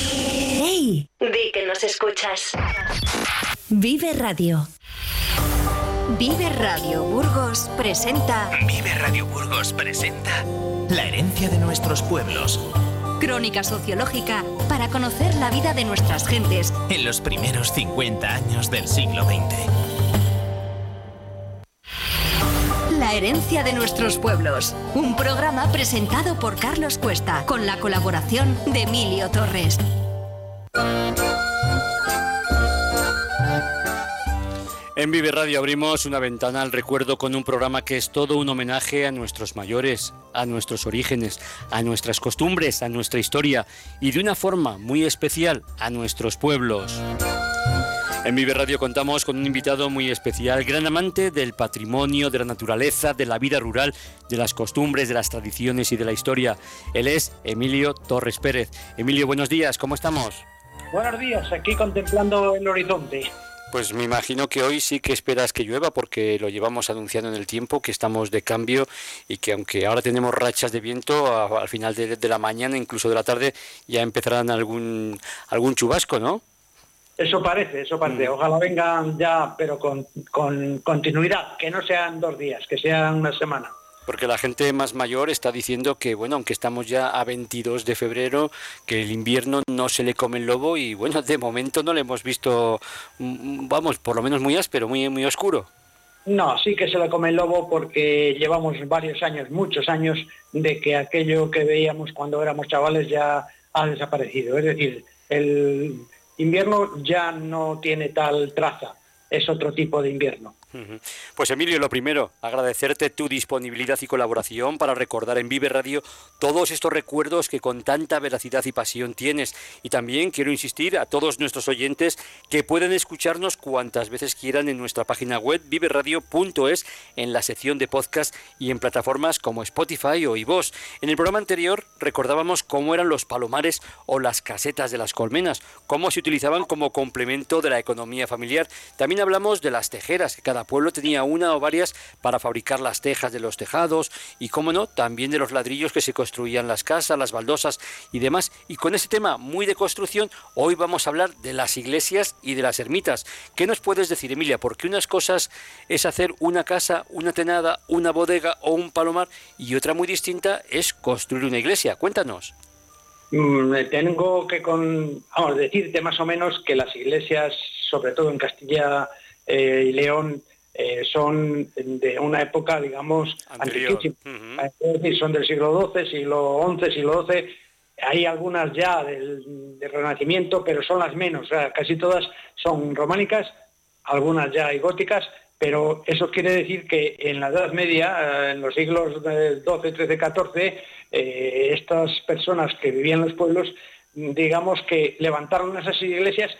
¡Hey! Di que nos escuchas. Vive Radio. Vive Radio Burgos presenta Vive Radio Burgos presenta La herencia de nuestros pueblos Crónica Sociológica para conocer la vida de nuestras gentes en los primeros 50 años del siglo XX. La herencia de nuestros pueblos. Un programa presentado por Carlos Cuesta con la colaboración de Emilio Torres. En Vive Radio abrimos una ventana al recuerdo con un programa que es todo un homenaje a nuestros mayores, a nuestros orígenes, a nuestras costumbres, a nuestra historia y de una forma muy especial a nuestros pueblos. En Vive Radio contamos con un invitado muy especial, gran amante del patrimonio, de la naturaleza, de la vida rural, de las costumbres, de las tradiciones y de la historia. Él es Emilio Torres Pérez. Emilio, buenos días, ¿cómo estamos? Buenos días, aquí contemplando el horizonte. Pues me imagino que hoy sí que esperas que llueva porque lo llevamos anunciando en el tiempo, que estamos de cambio y que aunque ahora tenemos rachas de viento, a- al final de, de la mañana, incluso de la tarde, ya empezarán algún, algún chubasco, ¿no? Eso parece, eso parece. Ojalá vengan ya, pero con, con continuidad, que no sean dos días, que sean una semana. Porque la gente más mayor está diciendo que, bueno, aunque estamos ya a 22 de febrero, que el invierno no se le come el lobo y, bueno, de momento no le hemos visto, mm, vamos, por lo menos muy áspero, muy, muy oscuro. No, sí que se lo come el lobo porque llevamos varios años, muchos años, de que aquello que veíamos cuando éramos chavales ya ha desaparecido. Es decir, el invierno ya no tiene tal traza, es otro tipo de invierno. Pues Emilio, lo primero, agradecerte tu disponibilidad y colaboración para recordar en Vive Radio todos estos recuerdos que con tanta veracidad y pasión tienes. Y también quiero insistir a todos nuestros oyentes que pueden escucharnos cuantas veces quieran en nuestra página web viveradio.es en la sección de podcast y en plataformas como Spotify o iVoox. En el programa anterior recordábamos cómo eran los palomares o las casetas de las colmenas, cómo se utilizaban como complemento de la economía familiar. También hablamos de las tejeras, que cada pueblo tenía una o varias para fabricar las tejas de los tejados y, cómo no, también de los ladrillos que se construían las casas, las baldosas y demás. Y con ese tema muy de construcción, hoy vamos a hablar de las iglesias y de las ermitas. ¿Qué nos puedes decir, Emilia? Porque unas cosas es hacer una casa, una tenada, una bodega o un palomar y otra muy distinta es construir una iglesia. Cuéntanos. Mm, Tengo que con, decirte más o menos que las iglesias, sobre todo en Castilla eh, y León, eh, son de una época, digamos, Anterior. antiquísima. Es decir, son del siglo XII, siglo XI, siglo XII. Hay algunas ya del, del Renacimiento, pero son las menos. O sea, casi todas son románicas, algunas ya hay góticas, pero eso quiere decir que en la Edad Media, eh, en los siglos XII, XIII, XIV, eh, estas personas que vivían en los pueblos, digamos que levantaron esas iglesias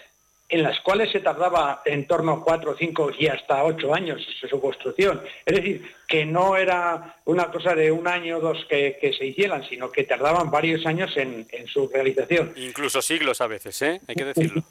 en las cuales se tardaba en torno a cuatro, cinco y hasta ocho años su construcción. Es decir, que no era una cosa de un año o dos que, que se hicieran, sino que tardaban varios años en, en su realización. Incluso siglos a veces, ¿eh? Hay que decirlo.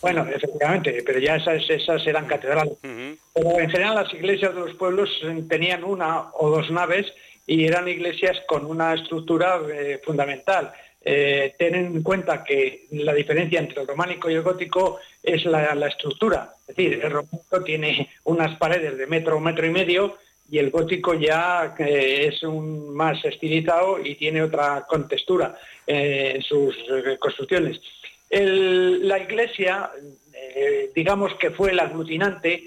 Bueno, efectivamente, pero ya esas, esas eran catedrales. Ujú. Pero en general las iglesias de los pueblos eh, tenían una o dos naves y eran iglesias con una estructura eh, fundamental. Eh, ten en cuenta que la diferencia entre el románico y el gótico es la, estructura. Es decir, el románico tiene unas paredes de metro, metro y medio y el gótico ya eh, es un más estilizado y tiene otra contextura eh, en sus eh, construcciones. La iglesia, digamos que fue el aglutinante,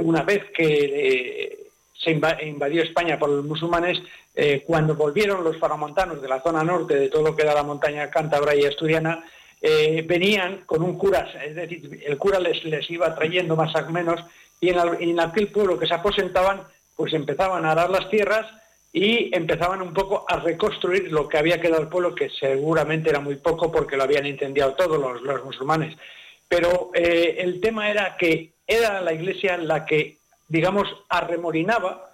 una vez que se inva- invadió España por los musulmanes, eh, cuando volvieron los paramontanos de la zona norte, de todo lo que era la montaña cántabra y asturiana, eh, venían con un cura, es decir, el cura les, les iba trayendo más o menos, y en, aquel pueblo que se aposentaban, pues empezaban a arar las tierras y empezaban un poco a reconstruir lo que había quedado del pueblo, que seguramente era muy poco porque lo habían incendiado todos los, los musulmanes. Pero eh, el tema era que era la iglesia la que, digamos, arremolinaba,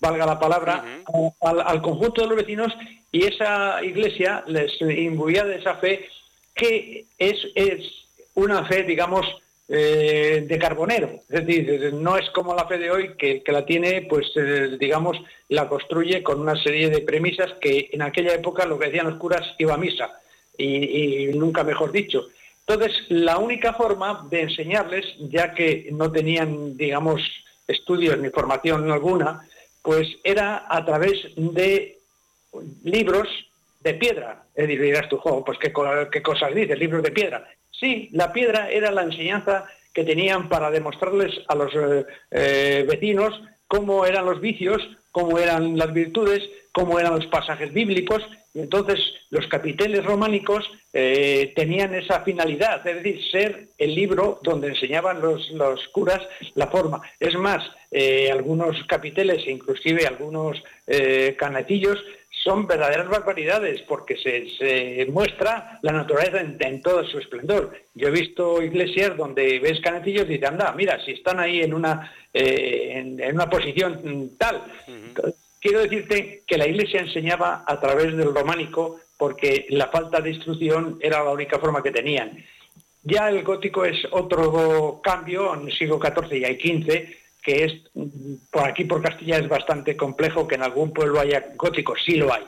valga la palabra, al conjunto de los vecinos y esa iglesia les imbuía de esa fe que es, es una fe, digamos, eh, de carbonero. Es decir, no es como la fe de hoy que, que la tiene, pues, eh, digamos, la construye con una serie de premisas que en aquella época lo que decían los curas iba a misa. y, nunca mejor dicho. Entonces, la única forma de enseñarles, ya que no tenían, digamos, estudios ni formación alguna, pues era a través de libros de piedra. Decir, dirás juego, pues ¿qué, qué cosas dices, libros de piedra. Sí, la piedra era la enseñanza que tenían para demostrarles a los eh, eh, vecinos cómo eran los vicios, cómo eran las virtudes, cómo eran los pasajes bíblicos, y entonces los capiteles románicos eh, tenían esa finalidad, es decir, ser el libro donde enseñaban los, los curas la forma. Es más, algunos capiteles, inclusive algunos canecillos, son verdaderas barbaridades porque se, muestra la naturaleza en, todo su esplendor. Yo he visto iglesias donde ves canecillos y dices, anda, mira, si están ahí en una, eh, en, una posición tal. Quiero decirte que la iglesia enseñaba a través del románico porque la falta de instrucción era la única forma que tenían. Ya el gótico es otro cambio, en el siglo XIV y hay XV, que es por aquí por Castilla es bastante complejo que en algún pueblo haya gótico, sí lo hay.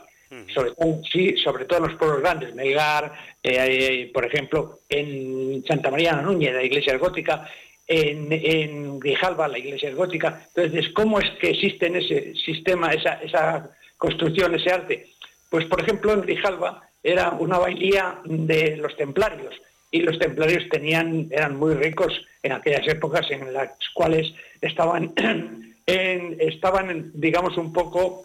Sobre todo, sí, sobre todo en los pueblos grandes, Melgar, eh, por ejemplo, en Santa María la Núñez, la iglesia es gótica, en, en la iglesia es gótica. Entonces, ¿cómo es que existe en ese sistema, esa, esa construcción, ese arte? Pues, por ejemplo, en Grijalba era una bailía de los templarios y los templarios tenían, eran muy ricos en aquellas épocas en las cuales estaban, en, estaban digamos, un poco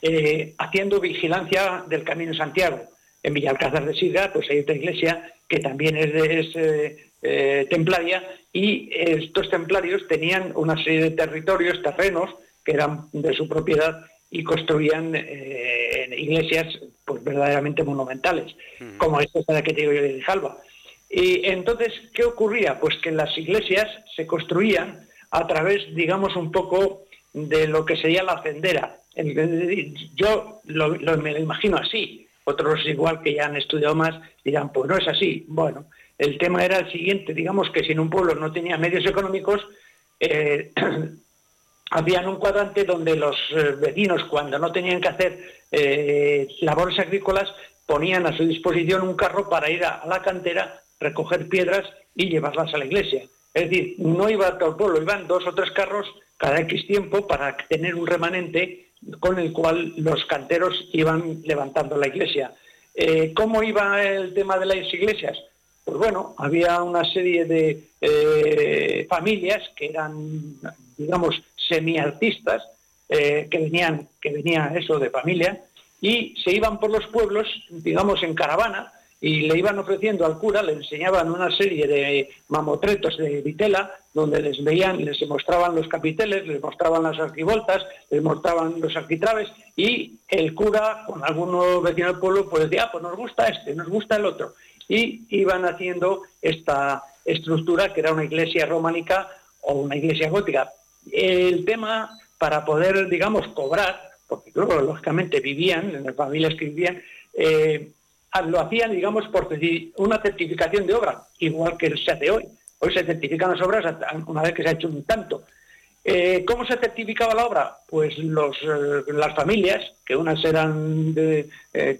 eh, haciendo vigilancia del Camino Santiago. En Villalcázar de Sidra, pues hay otra iglesia que también es, de, eh, templaria y estos templarios tenían una serie de territorios, terrenos, que eran de su propiedad y construían eh, iglesias pues verdaderamente monumentales, como esta que te digo yo de Jalba. Y entonces, ¿qué ocurría? Pues que las iglesias se construían a través, digamos, un poco de lo que sería la cendera. Yo me lo imagino así. Otros, igual que ya han estudiado más, dirán, pues no es así. Bueno, el tema era el siguiente, digamos que si en un pueblo no tenía medios económicos, eh, habían un cuadrante donde los eh, vecinos, cuando no tenían que hacer eh, labores agrícolas, ponían a su disposición un carro para ir a, la cantera, recoger piedras y llevarlas a la iglesia. Es decir, no iba todo el pueblo, iban dos o tres carros cada X tiempo para tener un remanente con el cual los canteros iban levantando la iglesia. Eh, ¿Cómo iba el tema de las iglesias? Pues bueno, había una serie de familias que eran, digamos, semiartistas eh, que venían que venía eso de familia y se iban por los pueblos, digamos en caravana, y le iban ofreciendo al cura, le enseñaban una serie de mamotretos de vitela, donde les veían, les mostraban los capiteles, les mostraban las arquivoltas, les mostraban los arquitraves, y el cura, con algunos vecinos del pueblo, pues decía, ah, pues nos gusta este, nos gusta el otro. Y iban haciendo esta estructura que era una iglesia románica o una iglesia gótica el tema para poder, digamos, cobrar, porque luego, lógicamente, vivían, en las familias que vivían, eh, lo hacían, digamos, por una certificación de obra, igual que se hace hoy. Hoy se certifican las obras una vez que se ha hecho un tanto. Eh, ¿Cómo se certificaba la obra? Pues los, eh, las familias, que unas eran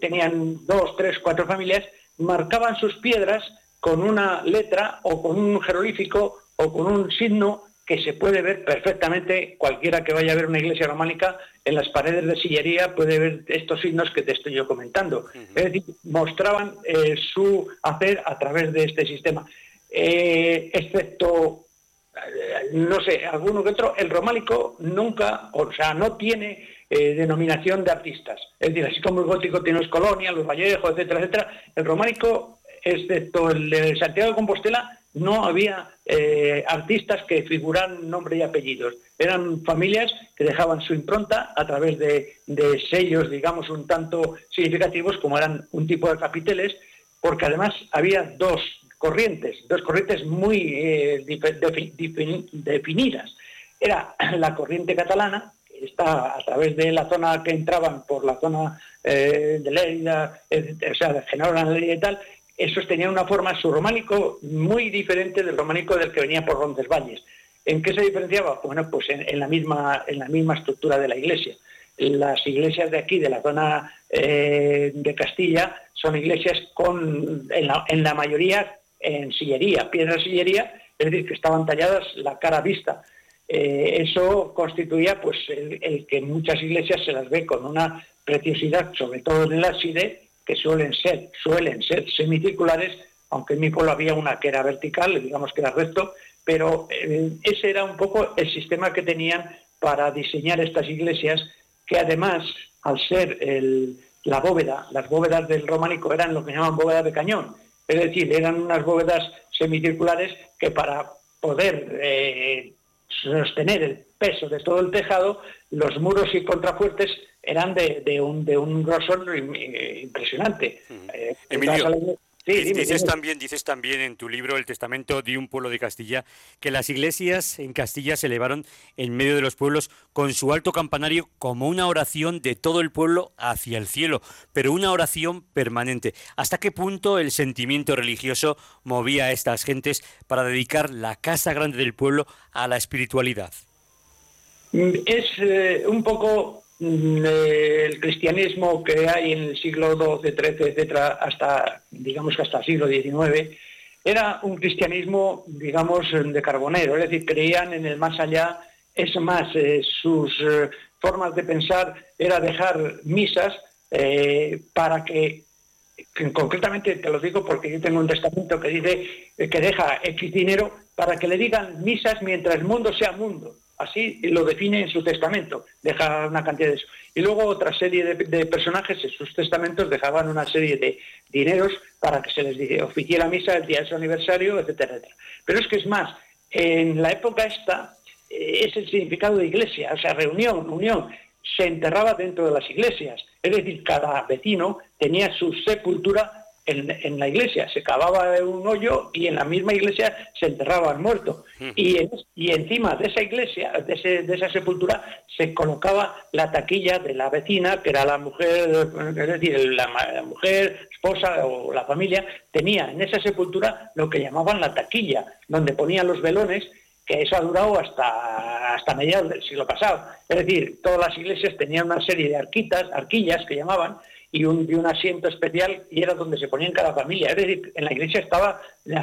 tenían dos, tres, cuatro familias, marcaban sus piedras con una letra o con un jeroglífico o con un signo que se puede ver perfectamente, cualquiera que vaya a ver una iglesia románica, en las paredes de sillería puede ver estos signos que te estoy yo comentando. Es decir, mostraban eh, su hacer a través de este sistema. Eh, excepto, no sé, alguno que otro, el románico nunca, o sea, no tiene denominación de artistas. Es decir, así como el gótico tiene los colonias, los vallejos, etcétera, etcétera, el románico, excepto el de Santiago de Compostela, no había eh, artistas que figuraran nombre y apellidos. Eran familias que dejaban su impronta a través de, sellos, digamos, un tanto significativos como eran un tipo de capiteles, porque además había dos corrientes, dos corrientes muy eh, definidas. Era la corriente catalana, que está a través de la zona que entraban por la zona eh, de Leida, o sea, de Genora, y tal, esos tenían una forma, su románico muy diferente del románico del que venía por Roncesvalles. ¿En qué se diferenciaba? Bueno, pues en, la misma, en la misma estructura de la iglesia. las iglesias de aquí, de la zona eh, de Castilla, son iglesias con, en la, mayoría en sillería, piedra sillería, es decir, que estaban talladas la cara vista. Eh, eso constituía pues el, que muchas iglesias se las ve con una preciosidad, sobre todo en el ábside, que suelen ser, suelen ser semicirculares, aunque en mi pueblo había una que era vertical, digamos que era recto, pero eh, ese era un poco el sistema que tenían para diseñar estas iglesias, que además, al ser la bóveda, las bóvedas del románico eran lo que llaman bóvedas de cañón, es decir, eran unas bóvedas semicirculares que para poder eh, sostener el peso de todo el tejado, los muros y contrafuertes eran de, un, de un grosor impresionante. Eh, Emilio, dices, También, dices también en tu libro El Testamento de un pueblo de Castilla que las iglesias en Castilla se elevaron en medio de los pueblos con su alto campanario como una oración de todo el pueblo hacia el cielo, pero una oración permanente. ¿Hasta qué punto el sentimiento religioso movía a estas gentes para dedicar la casa grande del pueblo a la espiritualidad? Es eh, un poco Mm, el cristianismo que hay en el siglo XII, XIII, etcétera, hasta, digamos que hasta el siglo XIX, era un cristianismo, digamos, de carbonero, es decir, creían en el más allá, es más, eh, sus eh, formas de pensar era dejar misas eh, para que, concretamente te lo digo porque yo tengo un testamento que dice que deja X dinero para que le digan misas mientras el mundo sea mundo. Así lo define en su testamento, deja una cantidad de eso. Y luego otra serie de, personajes en sus testamentos dejaban una serie de dineros para que se les oficiara misa el día de su aniversario, etcétera, etcétera. Pero es que es más, en la época esta eh, es el significado de iglesia, o sea, reunión, unión, se enterraba dentro de las iglesias. Es decir, cada vecino tenía su sepultura en, la iglesia, se cavaba un hoyo y en la misma iglesia se enterraba al muerto. Y, y encima de esa iglesia, de, esa sepultura, se colocaba la taquilla de la vecina, que era la mujer, es decir, la, mujer, esposa o la familia, tenía en esa sepultura lo que llamaban la taquilla, donde ponían los velones que eso ha durado hasta, hasta mediados del siglo pasado. Es decir, todas las iglesias tenían una serie de arquitas, arquillas que llamaban, y un, un asiento especial y era donde se ponía en cada familia. Es decir, en la iglesia estaba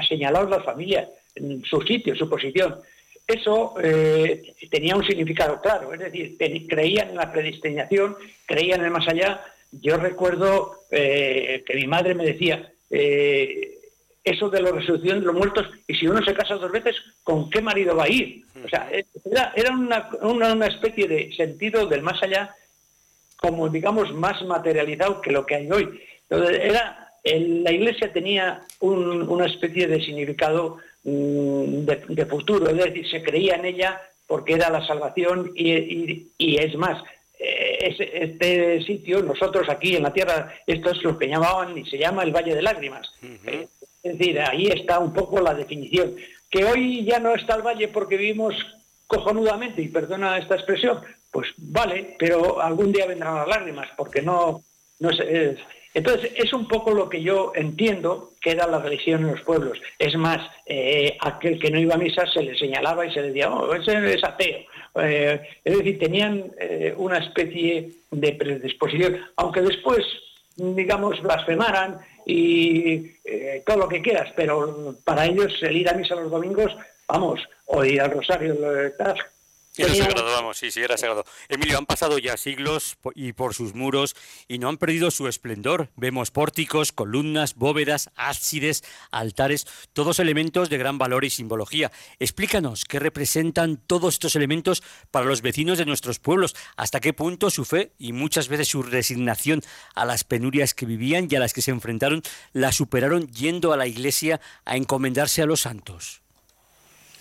señalados las familias, en su sitio, su posición. Eso eh, tenía un significado claro, es decir, creían en la predestinación, creían en el más allá. Yo recuerdo eh, que mi madre me decía, eh, eso de la resurrección de los muertos, y si uno se casa dos veces, ¿con qué marido va a ir? O sea, era, era una, una, una, especie de sentido del más allá como digamos más materializado que lo que hay hoy. era, la Iglesia tenía una especie de significado mm, de, futuro, es decir, se creía en ella porque era la salvación y, es más, eh, este sitio, nosotros aquí en la tierra, esto es lo que llamaban y se llama el Valle de Lágrimas. Eh, es decir, ahí está un poco la definición. Que hoy ya no está el valle porque vivimos cojonudamente, y perdona esta expresión, pues vale, pero algún día vendrán las lágrimas, porque no, no es, entonces, es un poco lo que yo entiendo que era la religión en los pueblos. Es más, eh, aquel que no iba a misa se le señalaba y se le decía, oh, ese es ateo. Eh, es decir, tenían eh, una especie de predisposición, aunque después, digamos, blasfemaran y todo lo que quieras, pero para ellos el ir a misa los domingos, vamos, o ir al rosario, era sagrado, vamos, sí, sí, era sagrado. Emilio, han pasado ya siglos y por sus muros y no han perdido su esplendor. Vemos pórticos, columnas, bóvedas, ábsides, altares, todos elementos de gran valor y simbología. Explícanos qué representan todos estos elementos para los vecinos de nuestros pueblos, hasta qué punto su fe y muchas veces su resignación a las penurias que vivían y a las que se enfrentaron la superaron yendo a la iglesia a encomendarse a los santos.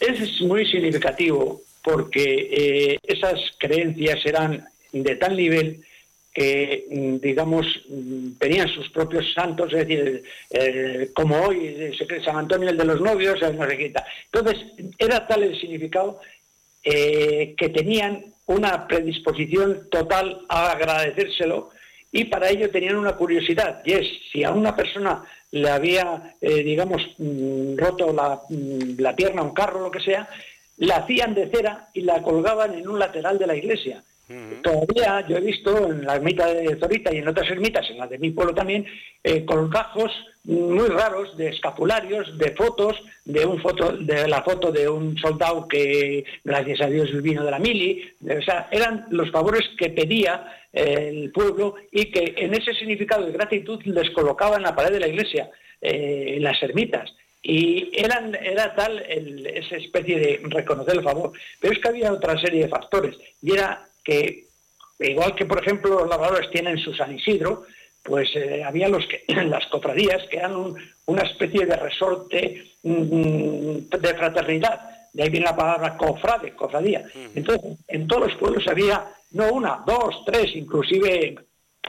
Es muy significativo porque eh, esas creencias eran de tal nivel que, mm, digamos, mm, tenían sus propios santos, es decir, como hoy San Antonio el de los novios, no se quita. Entonces, era tal el significado eh, que tenían una predisposición total a agradecérselo y para ello tenían una curiosidad, y es, si a una persona le había, eh, digamos, mm, roto la, la pierna, un carro, lo que sea, la hacían de cera y la colgaban en un lateral de la iglesia. Todavía yo he visto en la ermita de Zorita y en otras ermitas, en la de mi pueblo también, eh, colgajos muy raros de escapularios, de fotos, de un foto, de la foto de un soldado que gracias a Dios vino de la mili, o sea, eran los favores que pedía eh, el pueblo y que en ese significado de gratitud les colocaba en la pared de la iglesia, eh, en las ermitas. Y eran, era tal esa especie de reconocer el favor. Pero es que había otra serie de factores. Y era que, igual que por ejemplo los labradores tienen su San Isidro, pues eh, había los que, las cofradías que eran una especie de resorte mm, de fraternidad. De ahí viene la palabra cofrade, cofradía. Entonces, en todos los pueblos había no una, dos, tres, inclusive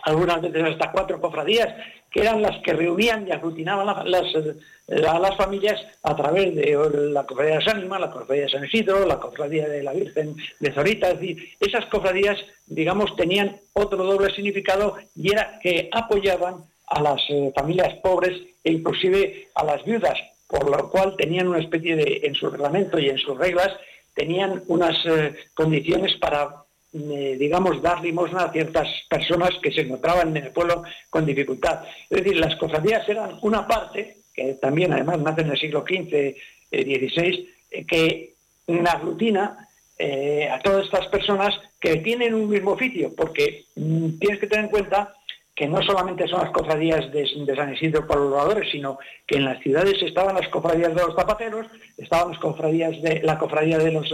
algunas veces hasta cuatro cofradías, que eran las que reunían y aglutinaban a las familias a través de la cofradía de San la cofradía de San Isidro, la cofradía de la Virgen de Zorita. Es decir, esas cofradías, digamos, tenían otro doble significado y era que apoyaban a las eh, familias pobres e inclusive a las viudas, por lo cual tenían una especie de, en su reglamento y en sus reglas, tenían unas eh, condiciones para eh, digamos, dar limosna a ciertas personas que se encontraban en el pueblo con dificultad. Es decir, las cofradías eran una parte, que también además nace en el siglo XV, XVI, eh, que aglutina eh, a todas estas personas que tienen un mismo oficio, porque mm, tienes que tener en cuenta que no solamente son las cofradías de, San Isidro para los sino que en las ciudades estaban las cofradías de los zapateros, estaban las cofradías de la cofradía de los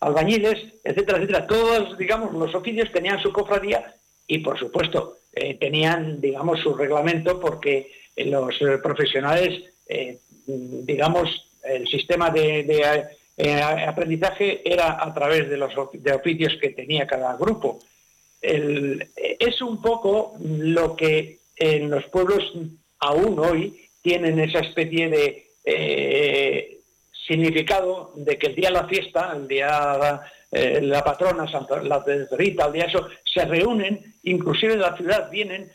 albañiles, etcétera, etcétera. Todos, digamos, los oficios tenían su cofradía y, por supuesto, eh, tenían, digamos, su reglamento porque los eh, profesionales, eh, digamos, el sistema de, aprendizaje era a través de los de oficios que tenía cada grupo. es un poco lo que en los pueblos aún hoy tienen esa especie de significado de que el día de la fiesta, el día eh, la patrona, Santa, la de Rita, el día eso, se reúnen, inclusive de la ciudad vienen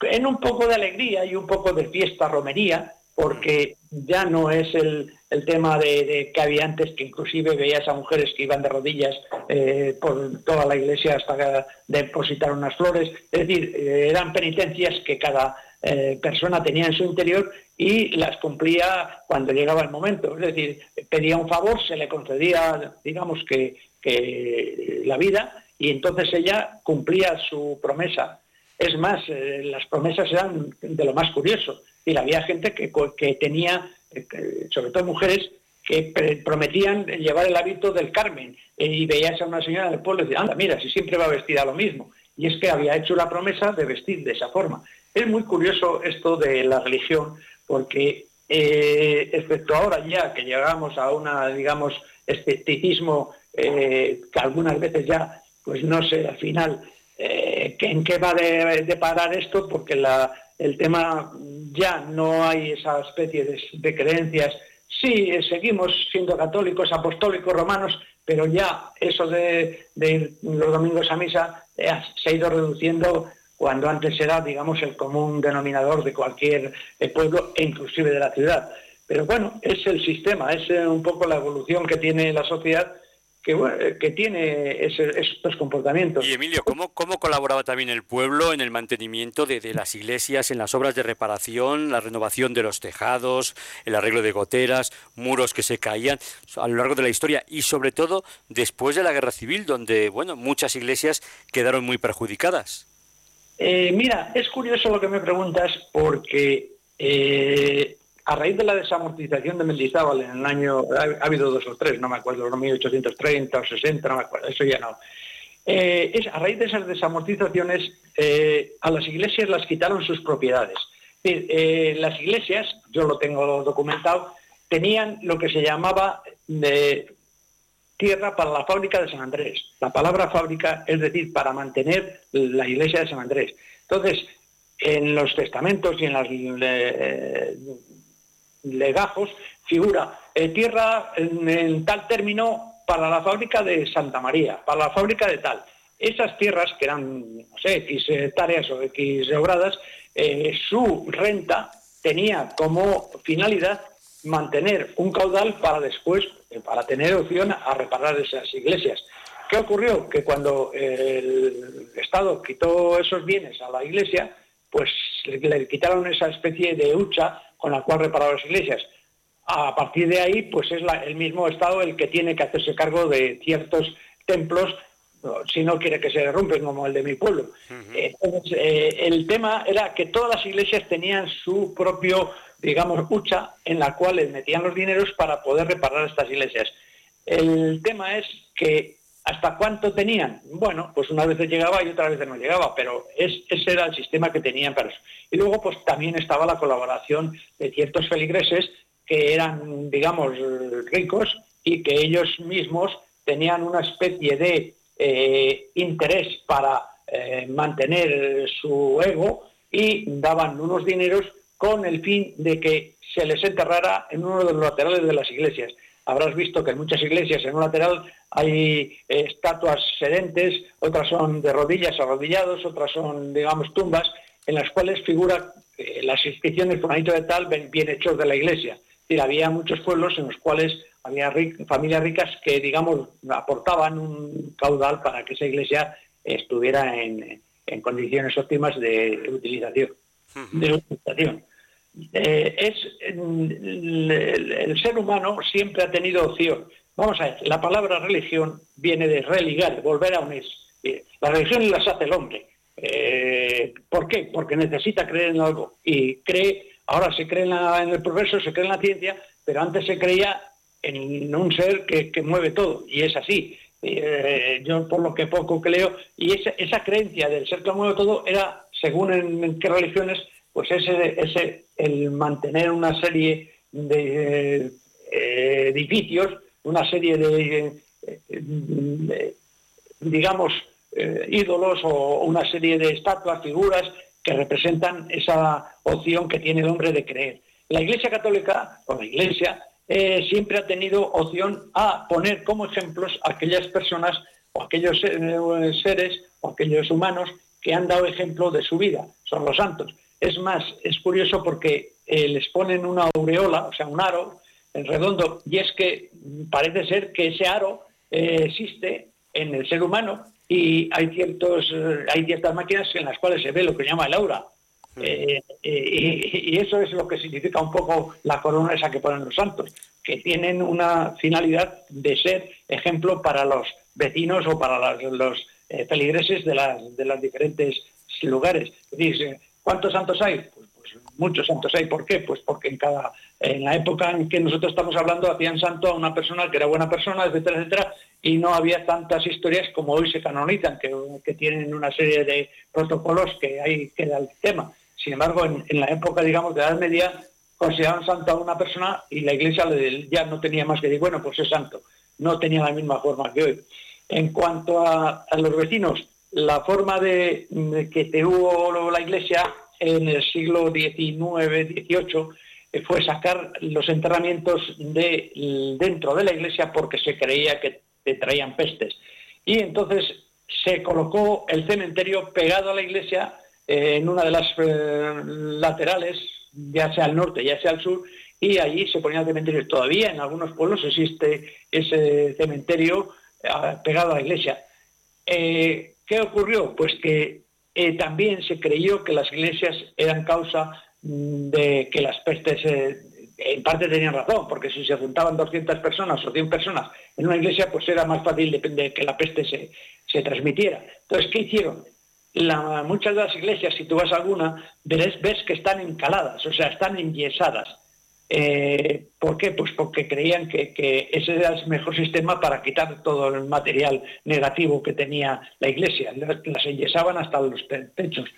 en un poco de alegría y un poco de fiesta, romería, porque ya no es el, tema de, que había antes, que inclusive veías a mujeres que iban de rodillas eh, por toda la iglesia hasta depositar unas flores, es decir, eh, eran penitencias que cada persona tenía en su interior y las cumplía cuando llegaba el momento. Es decir, pedía un favor, se le concedía, digamos que, la vida y entonces ella cumplía su promesa. Es más, eh, las promesas eran de lo más curioso. Y había gente que, que tenía, eh, sobre todo mujeres, que prometían llevar el hábito del Carmen. Eh, y veías a una señora del pueblo y decía, anda, mira, si siempre va vestida lo mismo. Y es que había hecho la promesa de vestir de esa forma. Es muy curioso esto de la religión, porque eh, excepto ahora ya que llegamos a una, digamos, escepticismo eh, que algunas veces ya, pues no sé, al final, eh, en qué va de, parar esto, porque el tema ya no hay esa especie de, creencias. Sí, seguimos siendo católicos, apostólicos, romanos, pero ya eso de, de los domingos a misa se ha ido reduciendo cuando antes era, digamos, el común denominador de cualquier eh, pueblo e inclusive de la ciudad. Pero bueno, es el sistema, es eh, un poco la evolución que tiene la sociedad que, eh, que tiene estos comportamientos. Y Emilio, ¿cómo, ¿cómo colaboraba también el pueblo en el mantenimiento de, de, las iglesias, en las obras de reparación, la renovación de los tejados, el arreglo de goteras, muros que se caían a lo largo de la historia y sobre todo después de la guerra civil, donde bueno, muchas iglesias quedaron muy perjudicadas? Eh, mira, es curioso lo que me preguntas porque eh, a raíz de la desamortización de Mendizábal en el año, ha, habido dos o tres, no me acuerdo, 1830 o 60, no me acuerdo, eso ya no. Eh, es, a raíz de esas desamortizaciones, a las iglesias las quitaron sus propiedades. las iglesias, yo lo tengo documentado, tenían lo que se llamaba de tierra para la fábrica de San Andrés. La palabra fábrica es decir, para mantener la iglesia de San Andrés. Entonces, en los testamentos y en los legajos figura eh, tierra en, tal término para la fábrica de Santa María, para la fábrica de tal. Esas tierras, que eran, no sé, X hectáreas o X obradas, eh, su renta tenía como finalidad mantener un caudal para después, para tener opción a reparar esas iglesias. ¿Qué ocurrió? Que cuando el Estado quitó esos bienes a la Iglesia, pues le, quitaron esa especie de hucha con la cual reparaba las iglesias. A partir de ahí, pues es el mismo Estado el que tiene que hacerse cargo de ciertos templos si no quiere que se derrumpen como el de mi pueblo. Entonces, eh, el tema era que todas las iglesias tenían su propio, digamos, hucha en la cual les metían los dineros para poder reparar estas iglesias. El tema es que hasta cuánto tenían. Bueno, pues una vez llegaba y otra vez no llegaba, pero ese era el sistema que tenían para eso. Y luego, pues también estaba la colaboración de ciertos feligreses que eran, digamos, ricos y que ellos mismos tenían una especie de eh, interés para eh, mantener su ego y daban unos dineros con el fin de que se les enterrara en uno de los laterales de las iglesias. Habrás visto que en muchas iglesias en un lateral hay eh, estatuas sedentes, otras son de rodillas, arrodillados, otras son, digamos, tumbas, en las cuales figura las inscripciones fulanito de tal bien hechos de la iglesia. Y había muchos pueblos en los cuales había familias ricas que, digamos, aportaban un caudal para que esa iglesia estuviera en, condiciones óptimas de utilización. De utilización. Eh, es el, ser humano siempre ha tenido opción. Vamos a ver, la palabra religión viene de religar, volver a unir. Eh, la religión las hace el hombre. Eh, ¿Por qué? Porque necesita creer en algo. Y cree, ahora se cree en, el progreso, se cree en la ciencia, pero antes se creía en un ser que, mueve todo, y es así. Eh, yo por lo que poco creo, y esa, creencia del ser que mueve todo era, según en, qué religiones, pues ese, el mantener una serie de eh, edificios, una serie de, digamos, eh, ídolos o una serie de estatuas, figuras que representan esa opción que tiene el hombre de creer. La Iglesia Católica, o la Iglesia, eh, siempre ha tenido opción a poner como ejemplos a aquellas personas o aquellos eh, seres o aquellos humanos que han dado ejemplo de su vida, son los santos. Es más, es curioso porque eh, les ponen una aureola, o sea, un aro en redondo, y es que parece ser que ese aro existe en el ser humano y hay, ciertos, hay ciertas máquinas en las cuales se ve lo que llama el aura, eh, y, eso es lo que significa un poco la corona esa que ponen los santos, que tienen una finalidad de ser ejemplo para los vecinos o para los eh, feligreses de las, de los diferentes lugares. Dice, ¿cuántos santos hay? Pues, pues, muchos santos hay. ¿Por qué? Pues porque en cada en la época en que nosotros estamos hablando hacían santo a una persona que era buena persona, etcétera, etcétera, y no había tantas historias como hoy se canonizan, que, tienen una serie de protocolos que ahí queda el tema. Sin embargo, en, la época, digamos, de la Edad Media, consideraban santo a una persona y la Iglesia ya no tenía más que decir, bueno, pues es santo. No tenía la misma forma que hoy. En cuanto a, los vecinos, la forma de, que tuvo la Iglesia en el siglo XIX, XVIII, eh, fue sacar los enterramientos de dentro de la iglesia porque se creía que traían pestes. Y entonces se colocó el cementerio pegado a la iglesia en una de las eh, laterales, ya sea al norte, ya sea al sur, y allí se ponía el cementerio. Todavía en algunos pueblos existe ese cementerio eh, pegado a la iglesia. Eh, ¿Qué ocurrió? Pues que también se creyó que las iglesias eran causa mm, de que las pestes, en parte tenían razón, porque si se juntaban 200 personas o 100 personas en una iglesia, pues era más fácil de, que la peste se, se transmitiera. Entonces, ¿qué hicieron? muchas de las iglesias, si tú vas a alguna, ves, ves que están encaladas, o sea, están enyesadas. Eh, ¿Por qué? Pues porque creían que, ese era el mejor sistema para quitar todo el material negativo que tenía la iglesia. Las enyesaban hasta los techos.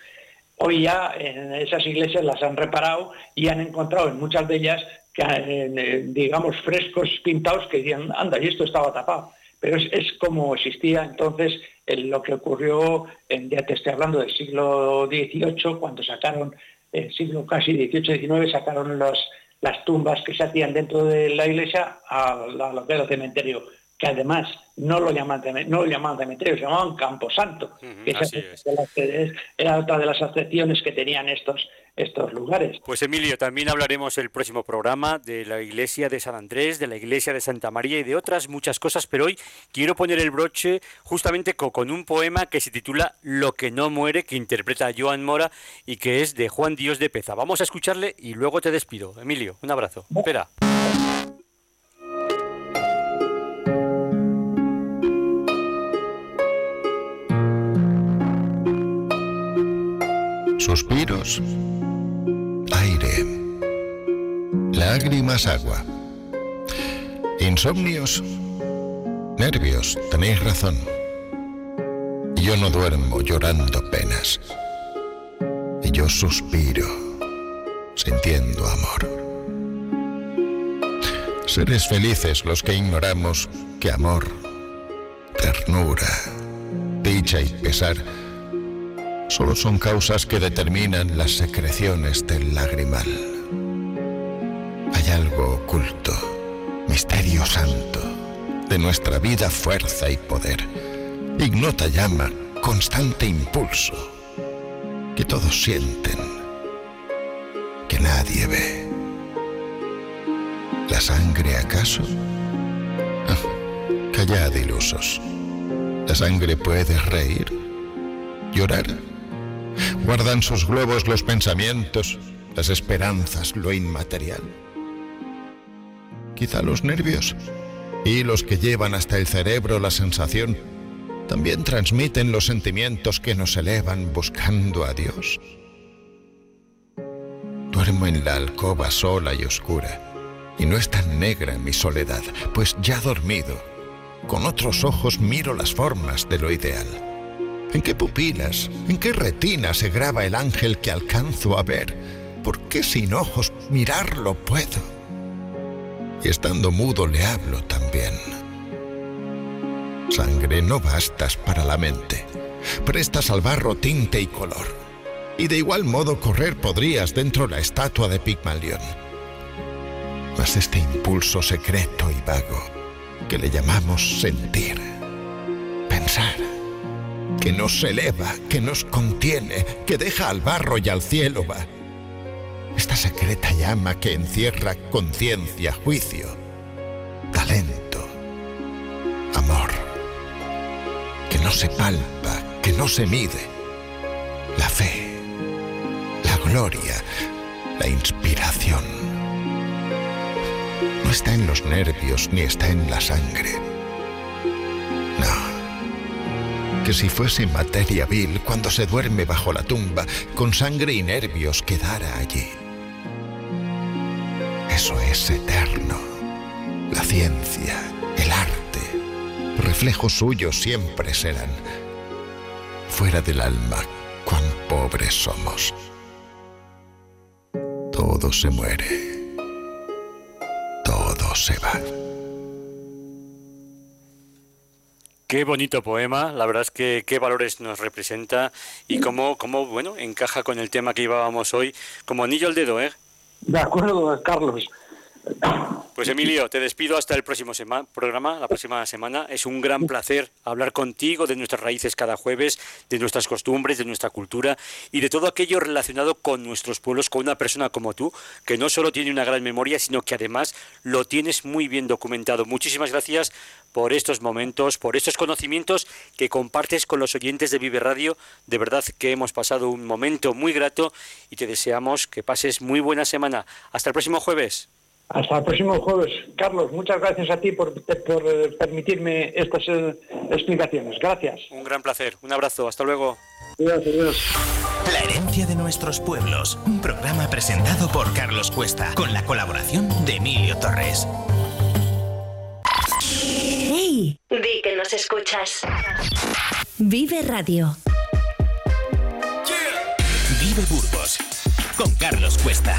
Hoy ya en esas iglesias las han reparado y han encontrado en muchas de ellas, que, digamos, frescos pintados que decían, anda, y esto estaba tapado. Pero es, como existía entonces lo que ocurrió, en, ya te estoy hablando del siglo XVIII, cuando sacaron, el siglo casi XVIII-XIX, sacaron las tumbas que se hacían dentro de la iglesia a, lo que era el cementerio, que además no lo llamaban, no lo llamaban cementerio, se llamaban camposanto, que era otra de las acepciones que tenían estos estos lugares. Pues Emilio, también hablaremos el próximo programa de la iglesia de San Andrés, de la iglesia de Santa María y de otras muchas cosas, pero hoy quiero poner el broche justamente con un poema que se titula Lo que no muere, que interpreta Joan Mora y que es de Juan Dios de Peza. Vamos a escucharle y luego te despido. Emilio, un abrazo. Espera. Suspiros, aire, lágrimas, agua, insomnios, nervios, tenéis razón. Yo no duermo llorando penas. Y yo suspiro, sintiendo amor. Seres felices los que ignoramos que amor, ternura, dicha y pesar solo son causas que determinan las secreciones del lagrimal. Hay algo oculto, misterio santo, de nuestra vida fuerza y poder ignota llama, constante impulso, que todos sienten, que nadie ve. ¿La sangre acaso? Ah, callad ilusos. ¿La sangre puede reír? ¿Llorar? ¿Guardan sus globos los pensamientos, las esperanzas, lo inmaterial? Quizá los nervios y los que llevan hasta el cerebro la sensación también transmiten los sentimientos que nos elevan buscando a Dios. Duermo en la alcoba sola y oscura, y no es tan negra mi soledad, pues ya dormido, con otros ojos miro las formas de lo ideal. ¿En qué pupilas, en qué retina se graba el ángel que alcanzo a ver? ¿Por qué sin ojos mirarlo puedo? Y estando mudo le hablo también Sangre, no bastas para la mente. Prestas al barro tinte y color. Y de igual modo correr podrías dentro la estatua de Pigmalión. Mas este impulso secreto y vago, que le llamamos sentir, pensar, que nos eleva, que nos contiene, que deja al barro y al cielo va. Esta secreta llama que encierra conciencia, juicio, talento, amor no se palpa, que no se mide. La fe, la gloria, la inspiración. No está en los nervios ni está en la sangre. Que si fuese materia vil cuando se duerme bajo la tumba, con sangre y nervios quedara allí. Eso es eterno. La ciencia, el arte reflejo suyo siempre serán. Fuera del alma, cuán pobres somos. Todo se muere. Todo se va. Qué bonito poema, la verdad es que qué valores nos representa y cómo, cómo bueno, encaja con el tema que llevábamos hoy como anillo al dedo, ¿eh? De acuerdo, Carlos. Pues Emilio, te despido hasta el próximo programa, la próxima semana. Es un gran placer hablar contigo de nuestras raíces cada jueves, de nuestras costumbres, de nuestra cultura y de todo aquello relacionado con nuestros pueblos, con una persona como tú, que no solo tiene una gran memoria, sino que además lo tienes muy bien documentado. Muchísimas gracias por estos momentos, por estos conocimientos que compartes con los oyentes de Vive Radio. De verdad que hemos pasado un momento muy grato y te deseamos que pases muy buena semana. Hasta el próximo jueves. Hasta el próximo jueves. Carlos, muchas gracias a ti por, eh, permitirme estas eh, explicaciones. Gracias. Un gran placer. Un abrazo. Hasta luego. Adiós, adiós. La herencia de nuestros pueblos. Un programa presentado por Carlos Cuesta con la colaboración de Emilio Torres. ¡Hey! Di que nos escuchas. Vive Radio. Vive Burgos con Carlos Cuesta.